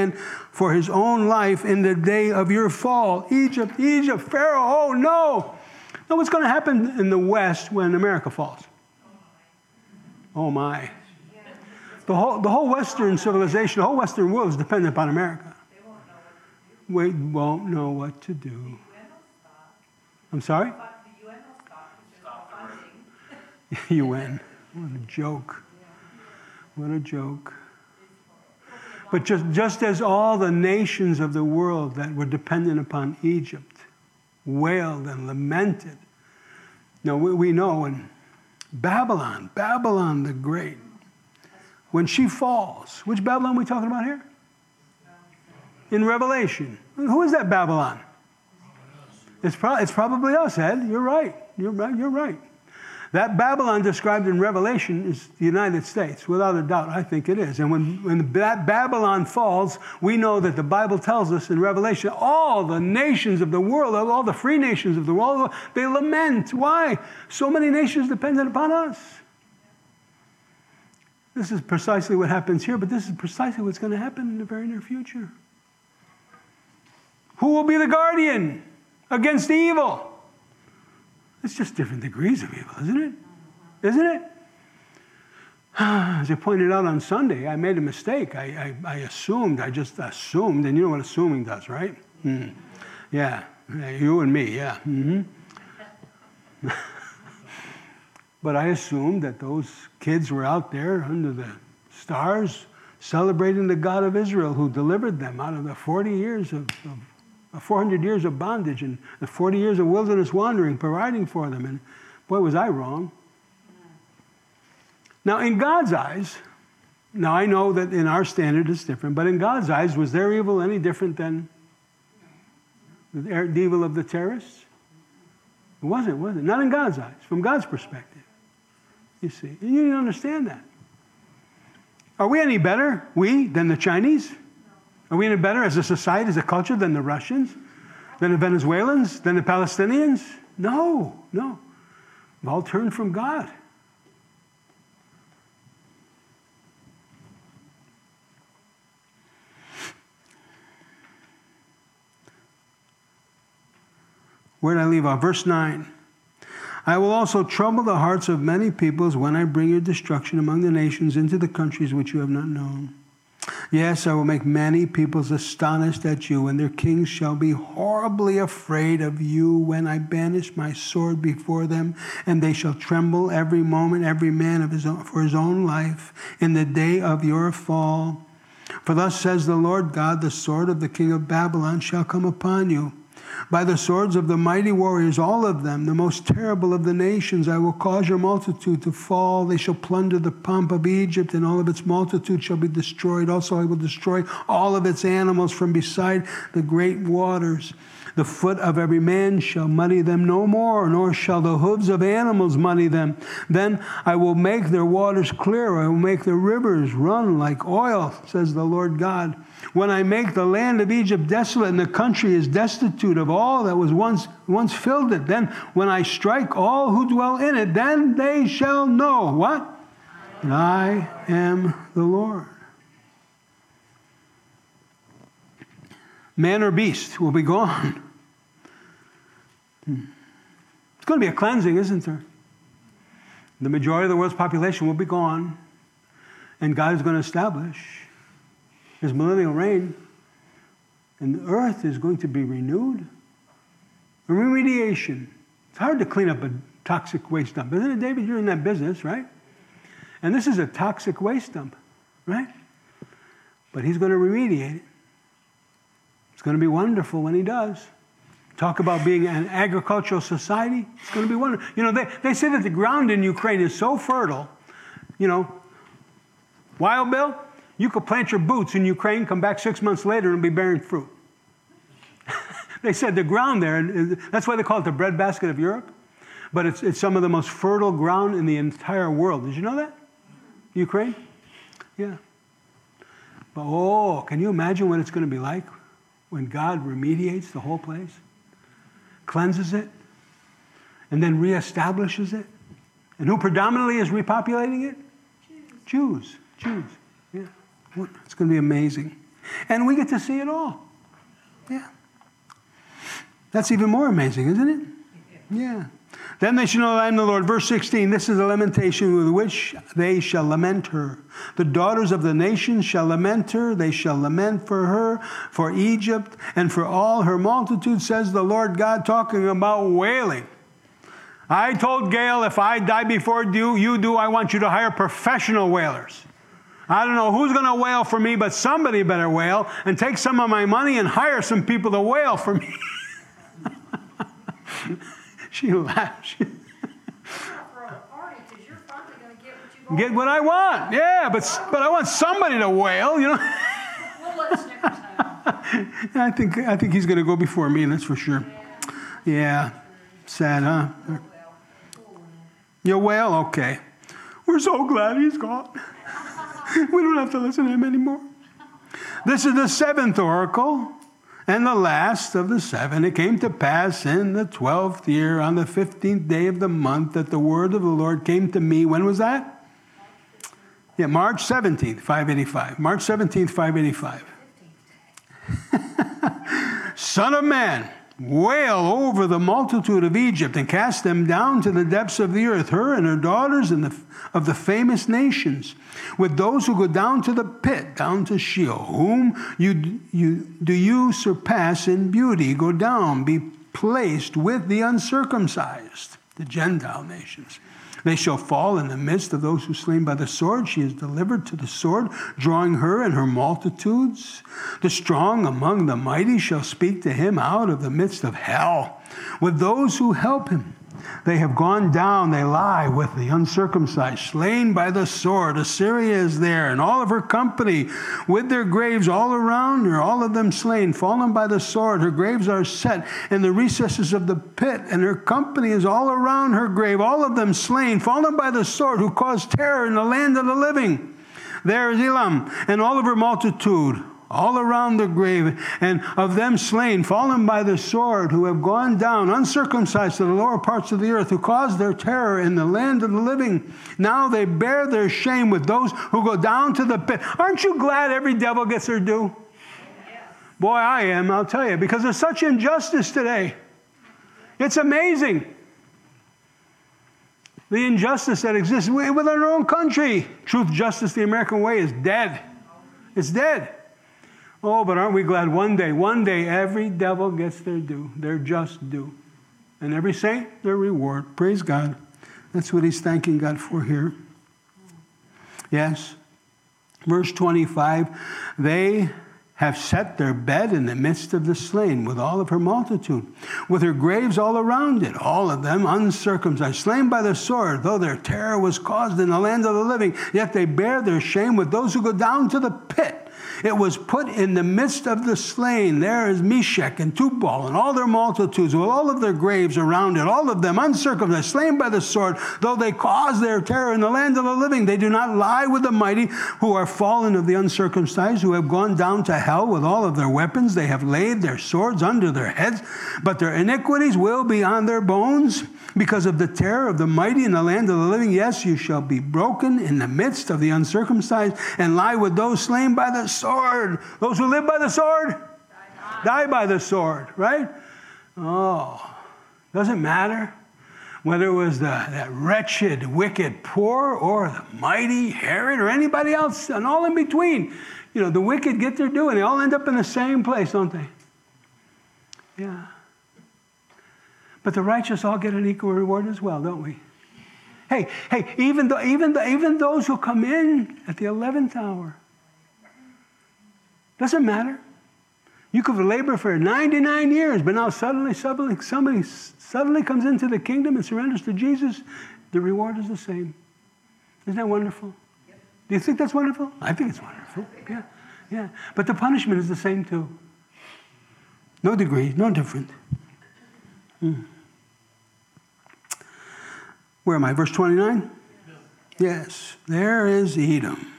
for his own life in the day of your fall. Egypt, Egypt, Pharaoh, oh no! Now, what's going to happen in the West when America falls? Oh my. The whole, the whole Western civilization, the whole Western world is dependent upon America. We won't know what to do. I'm sorry? UN. What a joke. What a joke. But just, just as all the nations of the world that were dependent upon Egypt wailed and lamented. Now, we, we know when Babylon, Babylon the Great, when she falls, which Babylon are we talking about here? In Revelation. Who is that Babylon? It's, pro- it's probably us, Ed. You're right. You're right. You're right. That Babylon described in Revelation is the United States, without a doubt. I think it is. And when, when that Babylon falls, we know that the Bible tells us in Revelation all the nations of the world, all the free nations of the world, they lament. Why? So many nations dependent upon us. This is precisely what happens here, but this is precisely what's going to happen in the very near future. Who will be the guardian against evil? It's just different degrees of evil, isn't it? Isn't it? As I pointed out on Sunday, I made a mistake. I, I, I assumed, I just assumed, and you know what assuming does, right? Mm. Yeah, you and me, yeah. Mm-hmm. but I assumed that those kids were out there under the stars celebrating the God of Israel who delivered them out of the 40 years of, of Uh, 400 years of bondage and 40 years of wilderness wandering, providing for them. And boy, was I wrong. Now, in God's eyes, now I know that in our standard it's different, but in God's eyes, was their evil any different than er, the evil of the terrorists? It wasn't, was it? Not in God's eyes, from God's perspective. You see, and you didn't understand that. Are we any better, we, than the Chinese? Are we any better as a society, as a culture, than the Russians, than the Venezuelans, than the Palestinians? No, no. We've all turned from God. Where did I leave off? Verse 9. I will also trouble the hearts of many peoples when I bring your destruction among the nations into the countries which you have not known. Yes, I will make many peoples astonished at you, and their kings shall be horribly afraid of you when I banish my sword before them, and they shall tremble every moment, every man of his own, for his own life, in the day of your fall. For thus says the Lord God, the sword of the king of Babylon shall come upon you by the swords of the mighty warriors, all of them, the most terrible of the nations, I will cause your multitude to fall. They shall plunder the pomp of Egypt, and all of its multitude shall be destroyed. Also, I will destroy all of its animals from beside the great waters. The foot of every man shall muddy them no more, nor shall the hooves of animals muddy them. Then I will make their waters clear. I will make their rivers run like oil, says the Lord God. When I make the land of Egypt desolate and the country is destitute of all that was once, once filled it, then when I strike all who dwell in it, then they shall know what? That I am the Lord. Man or beast will be gone. Hmm. It's going to be a cleansing, isn't there? The majority of the world's population will be gone, and God is going to establish his millennial reign, and the earth is going to be renewed. Remediation. It's hard to clean up a toxic waste dump, isn't it, David? You're in that business, right? And this is a toxic waste dump, right? But he's going to remediate it. It's going to be wonderful when he does. Talk about being an agricultural society. It's going to be wonderful. You know, they, they say that the ground in Ukraine is so fertile. You know, Wild Bill, you could plant your boots in Ukraine, come back six months later, and be bearing fruit. they said the ground there, and that's why they call it the breadbasket of Europe. But it's, it's some of the most fertile ground in the entire world. Did you know that? Ukraine? Yeah. But oh, can you imagine what it's going to be like when God remediates the whole place? Cleanses it, and then reestablishes it. And who predominantly is repopulating it? Jews. Jews. Jews. Yeah. It's going to be amazing. And we get to see it all. Yeah. That's even more amazing, isn't it? Yeah. Then they shall know I am the Lord. Verse 16 this is a lamentation with which they shall lament her. The daughters of the nations shall lament her. They shall lament for her, for Egypt, and for all her multitude, says the Lord God, talking about wailing. I told Gail, if I die before you, you do, I want you to hire professional wailers. I don't know who's going to wail for me, but somebody better wail and take some of my money and hire some people to wail for me. She laughed. get what I want. Yeah, but but I want somebody to wail, you know. I think I think he's going to go before me, that's for sure. Yeah, sad, huh? You wail, okay. We're so glad he's gone. we don't have to listen to him anymore. This is the seventh oracle. And the last of the seven, it came to pass in the twelfth year, on the fifteenth day of the month, that the word of the Lord came to me. When was that? Yeah, March 17th, 585. March 17th, 585. Son of man, wail over the multitude of Egypt and cast them down to the depths of the earth, her and her daughters and the, of the famous nations, with those who go down to the pit, down to Sheol, whom you, you, do you surpass in beauty, go down, be placed with the uncircumcised, the Gentile nations. They shall fall in the midst of those who slain by the sword. She is delivered to the sword, drawing her and her multitudes. The strong among the mighty shall speak to him out of the midst of hell with those who help him. They have gone down, they lie with the uncircumcised, slain by the sword. Assyria is there, and all of her company, with their graves all around her, all of them slain, fallen by the sword. Her graves are set in the recesses of the pit, and her company is all around her grave, all of them slain, fallen by the sword, who caused terror in the land of the living. There is Elam and all of her multitude all around the grave, and of them slain, fallen by the sword, who have gone down uncircumcised to the lower parts of the earth, who caused their terror in the land of the living. Now they bear their shame with those who go down to the pit. Aren't you glad every devil gets their due? Boy, I am, I'll tell you, because there's such injustice today. It's amazing. The injustice that exists within our own country. Truth, justice, the American way is dead. It's dead. Oh, but aren't we glad one day, one day every devil gets their due, their just due. And every saint their reward. Praise God. That's what he's thanking God for here. Yes. Verse 25 they have set their bed in the midst of the slain with all of her multitude, with her graves all around it, all of them uncircumcised, slain by the sword, though their terror was caused in the land of the living, yet they bear their shame with those who go down to the pit. It was put in the midst of the slain. There is Meshech and Tubal and all their multitudes with all of their graves around it, all of them uncircumcised, slain by the sword, though they cause their terror in the land of the living. They do not lie with the mighty who are fallen of the uncircumcised, who have gone down to hell with all of their weapons. They have laid their swords under their heads, but their iniquities will be on their bones because of the terror of the mighty in the land of the living. Yes, you shall be broken in the midst of the uncircumcised and lie with those slain by the sword. Those who live by the sword die by the sword, right? Oh, doesn't matter whether it was the, that wretched, wicked poor or the mighty Herod or anybody else and all in between. You know, the wicked get their due and they all end up in the same place, don't they? Yeah. But the righteous all get an equal reward as well, don't we? Hey, hey, even, though, even, though, even those who come in at the 11th hour, doesn't matter. You could labor for 99 years, but now suddenly, suddenly somebody suddenly comes into the kingdom and surrenders to Jesus. The reward is the same. Isn't that wonderful? Do you think that's wonderful? I think it's wonderful. Yeah, yeah. But the punishment is the same too. No degree, no different. Hmm. Where am I? Verse 29? Yes, there is Edom,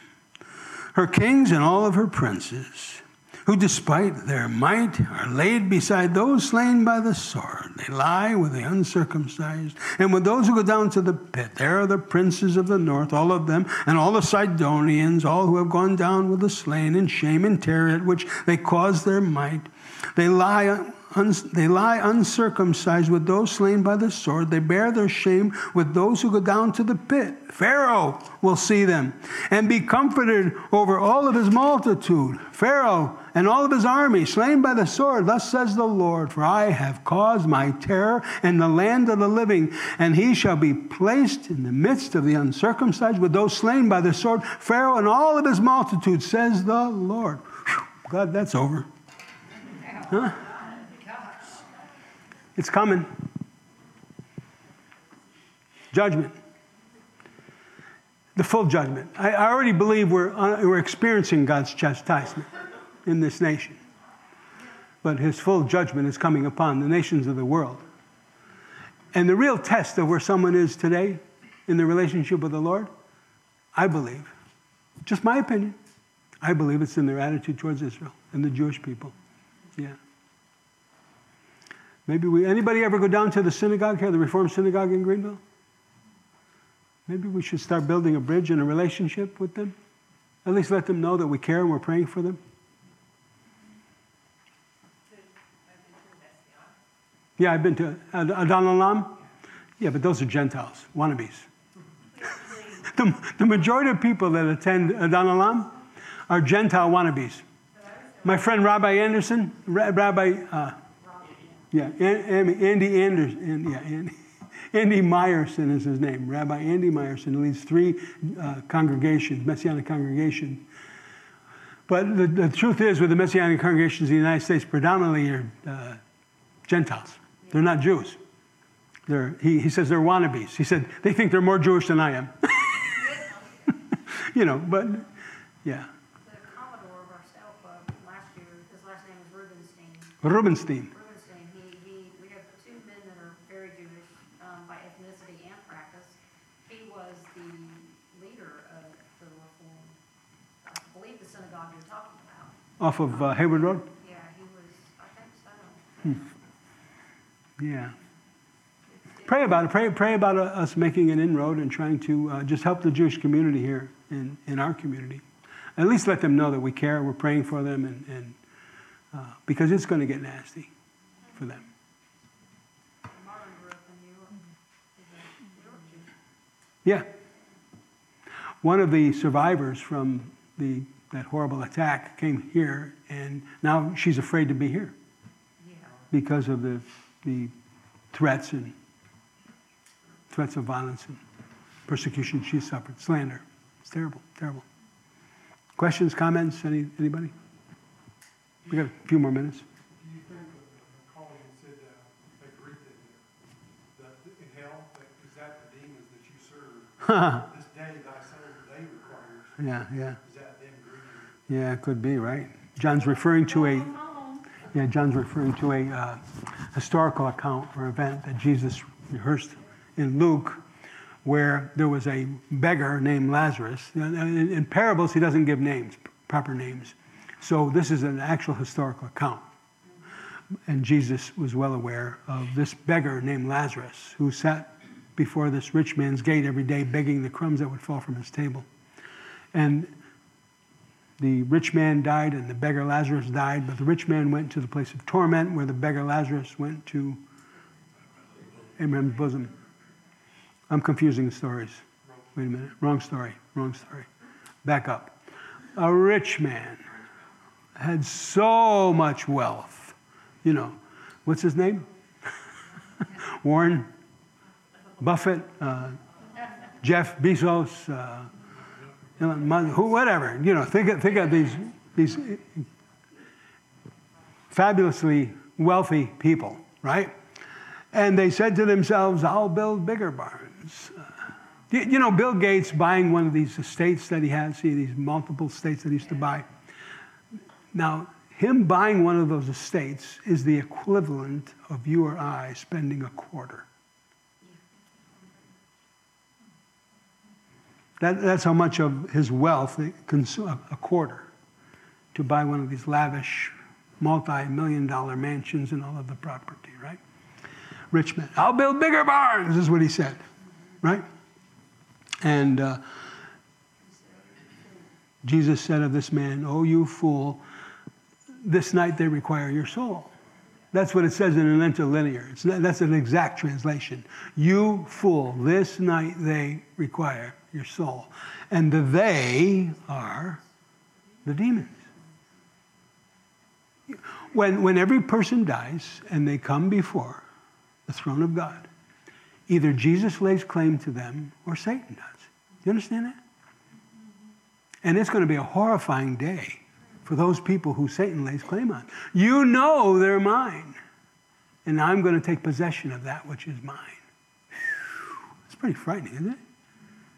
her kings and all of her princes, who despite their might are laid beside those slain by the sword. They lie with the uncircumcised and with those who go down to the pit. There are the princes of the north, all of them, and all the Sidonians, all who have gone down with the slain in shame and terror at which they cause their might. They lie they lie uncircumcised with those slain by the sword. They bear their shame with those who go down to the pit. Pharaoh will see them and be comforted over all of his multitude. Pharaoh and all of his army slain by the sword. Thus says the Lord, For I have caused my terror in the land of the living, and he shall be placed in the midst of the uncircumcised with those slain by the sword. Pharaoh and all of his multitude, says the Lord. Whew, God, that's over. Huh? It's coming. Judgment. The full judgment. I, I already believe we're, uh, we're experiencing God's chastisement in this nation. But his full judgment is coming upon the nations of the world. And the real test of where someone is today in the relationship with the Lord, I believe, just my opinion, I believe it's in their attitude towards Israel and the Jewish people. Yeah. Maybe we, anybody ever go down to the synagogue here, the Reformed Synagogue in Greenville? Maybe we should start building a bridge and a relationship with them. At least let them know that we care and we're praying for them. Yeah, I've been to Adon Olam. Yeah, but those are Gentiles, wannabes. the, the majority of people that attend Adon Olam are Gentile wannabes. My friend Rabbi Anderson, Rabbi uh, yeah, Andy Anderson. Yeah, Andy, Andy Meyerson is his name. Rabbi Andy Meyerson leads three uh, congregations, Messianic congregations. But the, the, truth is, with the Messianic congregations in the United States, predominantly are uh, Gentiles. They're not Jews. They're, he, he says they're wannabes. He said they think they're more Jewish than I am. you know, but yeah. The Commodore of our Scout Club last year, his last name is. Rubenstein. Rubenstein, he, he, we have two men that are very Jewish um, by ethnicity and practice. He was the leader of the Reform, I believe the synagogue you're talking about. Off of uh, Haywood Road? Yeah, he was, I think so. Yeah. Pray about it. Pray, pray about uh, us making an inroad and trying to uh, just help the Jewish community here in, in our community. At least let them know that we care, we're praying for them, and, and uh, because it's going to get nasty for them. Marvin grew up in New York. He's a New York Jew. Yeah. One of the survivors from the, that horrible attack came here, and now she's afraid to be here Yeah. because of the, the threats and threats of violence and persecution she suffered, slander. It's terrible, terrible. Questions, comments, any, anybody? We got a few more minutes. Do you think that the calling said, uh, they Greek that, that in hell, that, is that the demons that you serve? This day thy soul they requires, Yeah, yeah, is that them greeting? Yeah, it could be, right? John's referring to a, yeah, John's referring to a uh, historical account or event that Jesus rehearsed in Luke where there was a beggar named Lazarus. In, in- in parables, he doesn't give names, proper names. So this is an actual historical account. And Jesus was well aware of this beggar named Lazarus who sat before this rich man's gate every day begging the crumbs that would fall from his table. And the rich man died and the beggar Lazarus died, but the rich man went to the place of torment where the beggar Lazarus went to Abraham's bosom. I'm confusing the stories. Wait a minute. Wrong story. Wrong story. Back up. A rich man had so much wealth. You know, what's his name? Warren Buffett, uh, Jeff Bezos, uh, Elon Musk, who, whatever. You know, think of, think of these, these fabulously wealthy people, right? And they said to themselves, I'll build bigger barns. Uh, you, know, Bill Gates buying one of these estates that he has, see these multiple estates that he used to buy. Now, him buying one of those estates is the equivalent of you or I spending a quarter. That, that's how much of his wealth, a quarter, to buy one of these lavish, multi million dollar mansions and all of the property, right? Rich man. I'll build bigger barns, is what he said, right? And uh, Jesus said of this man, Oh, you fool, this night they require your soul. That's what it says in an interlinear. It's that's an exact translation. You fool, this night they require your soul. And the they are the demons. When, when every person dies and they come before the throne of God, either Jesus lays claim to them or Satan does. You understand that? And it's going to be a horrifying day for those people who Satan lays claim on. You know they're mine, and I'm going to take possession of that which is mine. It's pretty frightening, isn't it?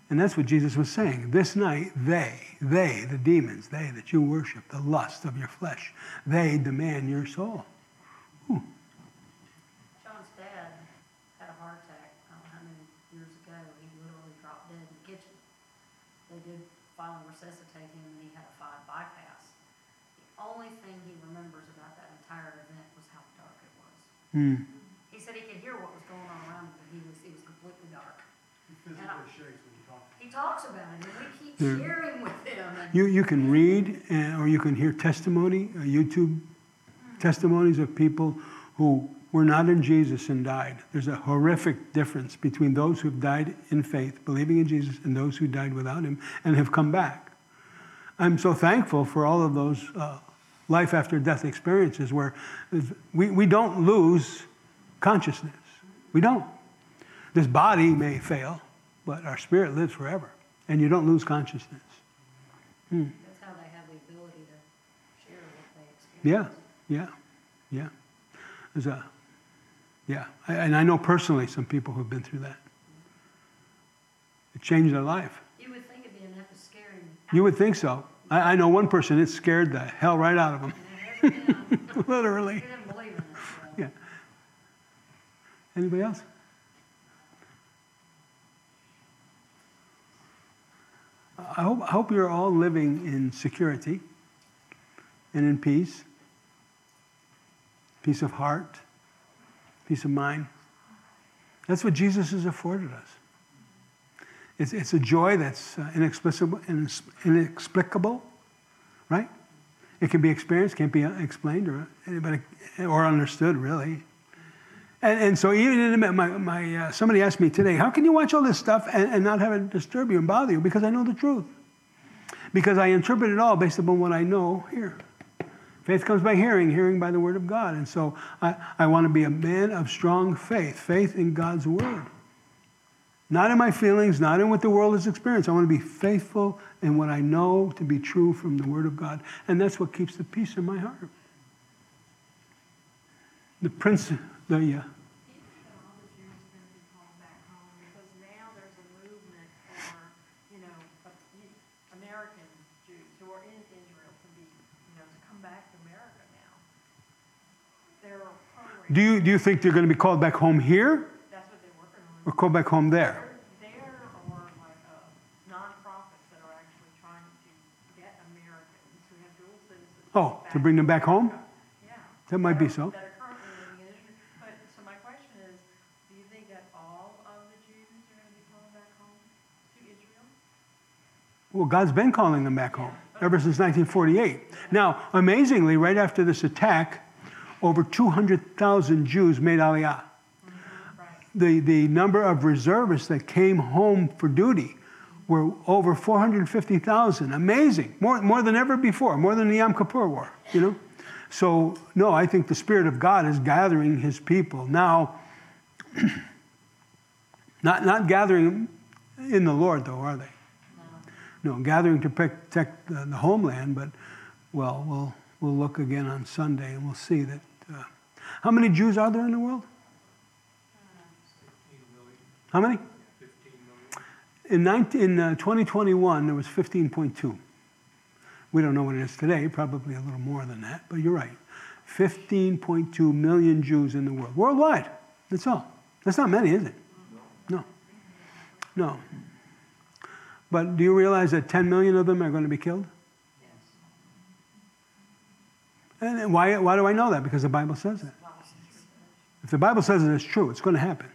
And that's what Jesus was saying. This night, they, they, the demons, they that you worship, the lust of your flesh, they demand your soul. Ooh. John's dad had a heart attack, I don't know how many years ago, he literally dropped dead in the kitchen. They did finally resuscitate him and he had a five bypass. The only thing he remembers about that entire event was how dark it was. Hmm. He said he could hear what was going on around him, but he was, it was completely dark. He physically shakes when you talk. He talks about it and we keep There- sharing with him. You, you can read uh, or you can hear testimony, uh, YouTube testimonies of people who were not in Jesus and died. There's a horrific difference between those who've died in faith, believing in Jesus, and those who died without him and have come back. I'm so thankful for all of those uh, life after death experiences where we, we don't lose consciousness. We don't. This body may fail, but our spirit lives forever, and you don't lose consciousness. Hmm. That's how they have the ability to share what they Yeah, experience. yeah, yeah. yeah. There's a, yeah, I- and I know personally some people who've been through that. It changed their life. You would think it'd be enough to scare him. You would think so. I, I know one person, it scared the hell right out of them, And it hasn't been- literally. He didn't believe in it, so. Yeah. Anybody else? I hope, I hope you're all living in security and in peace, peace of heart, peace of mind. That's what Jesus has afforded us. It's, it's a joy that's uh, inexplicable, inexplicable, right? It can be experienced, can't be uh, explained or or understood really. And, and so even in a, my, my, uh, somebody asked me today, how can you watch all this stuff and, and not have it disturb you and bother you? Because I know the truth. Because I interpret it all based upon what I know here. Faith comes by hearing, hearing by the word of God. And so I, I want to be a man of strong faith, faith in God's word. Not in my feelings, not in what the world has experienced. I want to be faithful in what I know to be true from the word of God. And that's what keeps the peace in my heart. The prince, the, all the Jews are going to be called back home, because now there's a movement for, you know, American Jews who are in Israel to be, you know, to come back to America now. There are programs, do, you, do you think they're going to be called back home here that's what they're working on. or called back home there? There there are like uh, nonprofits that are actually trying to get Americans who have dual citizenship. Oh, to bring them back home? Yeah. That might be so. That are currently living in Israel. But, so my question is, do you think that all of the Jews are going to be coming back home to Israel? Well, God's been calling them back home ever since 1948. Now, amazingly, right after this attack, over 200,000 Jews made Aliyah. The, the number of reservists that came home for duty were over 450,000. Amazing. More, more than ever before, more than the Yom Kippur War, you know? So, no, I think the Spirit of God is gathering his people. Now, not, not gathering in the Lord, though, are they? No, gathering to protect the, the homeland, but, well, we'll, we'll look again on Sunday and we'll see that. Uh, how many Jews are there in the world? How many? In, 19, in uh, 2021, there was 15.2. We don't know what it is today, probably a little more than that, but you're right. 15.2 million Jews in the world, worldwide. That's all. That's not many, is it? No. No. But do you realize that 10 million of them are going to be killed? Yes. And why, why do I know that? Because the Bible says it. If the Bible says it, it's true. It's going to happen.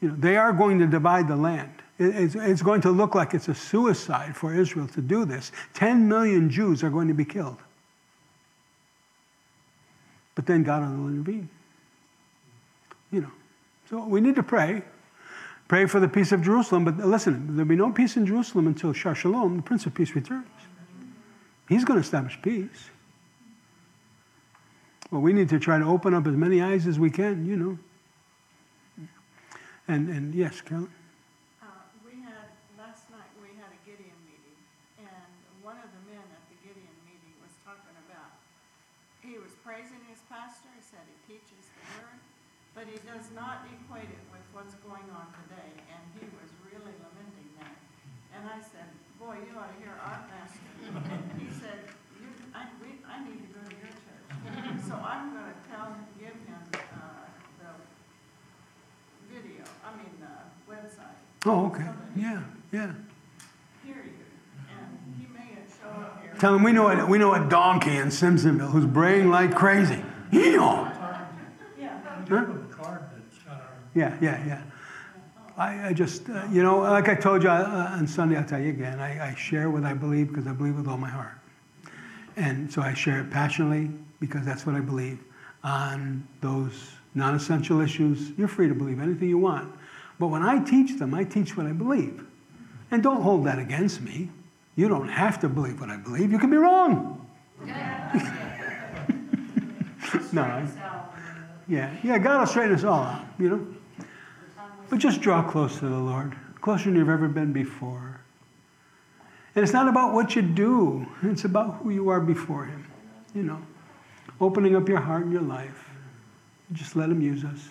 You know, they are going to divide the land. It- It's, it's going to look like it's a suicide for Israel to do this. 10 million Jews are going to be killed. But then God will intervene. You know. So we need to pray. Pray for the peace of Jerusalem. But listen, there'll be no peace in Jerusalem until Sar Shalom, the Prince of Peace, returns. He's going to establish peace. Well, we need to try to open up as many eyes as we can, you know. And, and yes, Carolyn? Uh, we had, last night, we had a Gideon meeting, and one of the men at the Gideon meeting was talking about, he was praising his pastor, he said he teaches the word, but he does not equate it with what's going on today, and he was really lamenting that. And I said, boy, you ought to hear our pastor. He said, you, I, we, I need to go to your church. So I'm gonna tell, give him, uh, the video, I mean, the website. Oh, okay. Yeah, yeah. Period. And he may show up here. Tell him we know a, we know a donkey in Simpsonville who's braying like crazy. Yeehaw! Yeah. Huh? Yeah, yeah, yeah. I, I just, uh, you know, like I told you uh, on Sunday, I'll tell you again, I, I share what I believe because I believe with all my heart. And so I share it passionately because that's what I believe. On those non essential issues, you're free to believe anything you want. But when I teach them, I teach what I believe. And don't hold that against me. You don't have to believe what I believe. You can be wrong. no, yeah, yeah, God will straighten us all out, you know. But just draw close to the Lord, closer than you've ever been before. And it's not about what you do, it's about who you are before Him, you know. Opening up your heart and your life. Just let Him use us.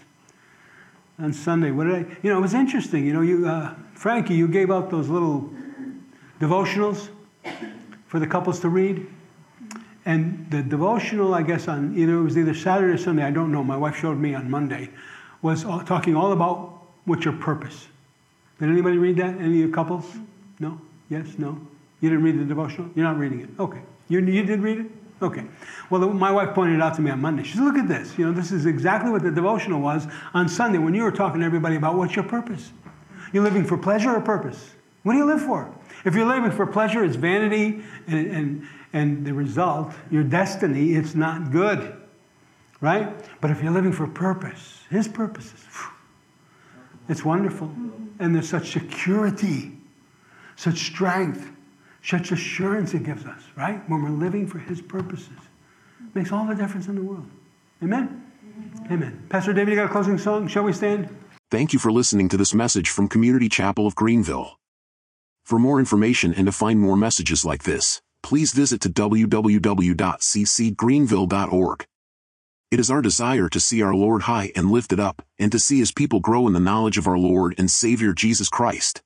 On Sunday, what did I, you know, it was interesting, you know, you, uh, Frankie, you gave out those little devotionals for the couples to read. And the devotional, I guess, on either it was either Saturday or Sunday, I don't know. My wife showed me on Monday, was all, talking all about what's your purpose. Did anybody read that? Any of the couples? No? Yes? No? You didn't read the devotional? You're not reading it. Okay. You, you did read it? Okay. Well, my wife pointed it out to me on Monday. She said, look at this. You know, this is exactly what the devotional was on Sunday when you were talking to everybody about what's your purpose. You're living for pleasure or purpose? What do you live for? If you're living for pleasure, it's vanity, and, and, and the result, your destiny, it's not good. right? But if you're living for purpose, His purposes, it's wonderful. And there's such security, such strength, such assurance it gives us, right? When we're living for His purposes. Makes all the difference in the world. Amen? Amen. Pastor David, you got a closing song? Shall we stand? Thank you for listening to this message from Community Chapel of Greenville. For more information and to find more messages like this, please visit to www.ccgreenville.org. It is our desire to see our Lord high and lifted up, and to see his people grow in the knowledge of our Lord and Savior Jesus Christ.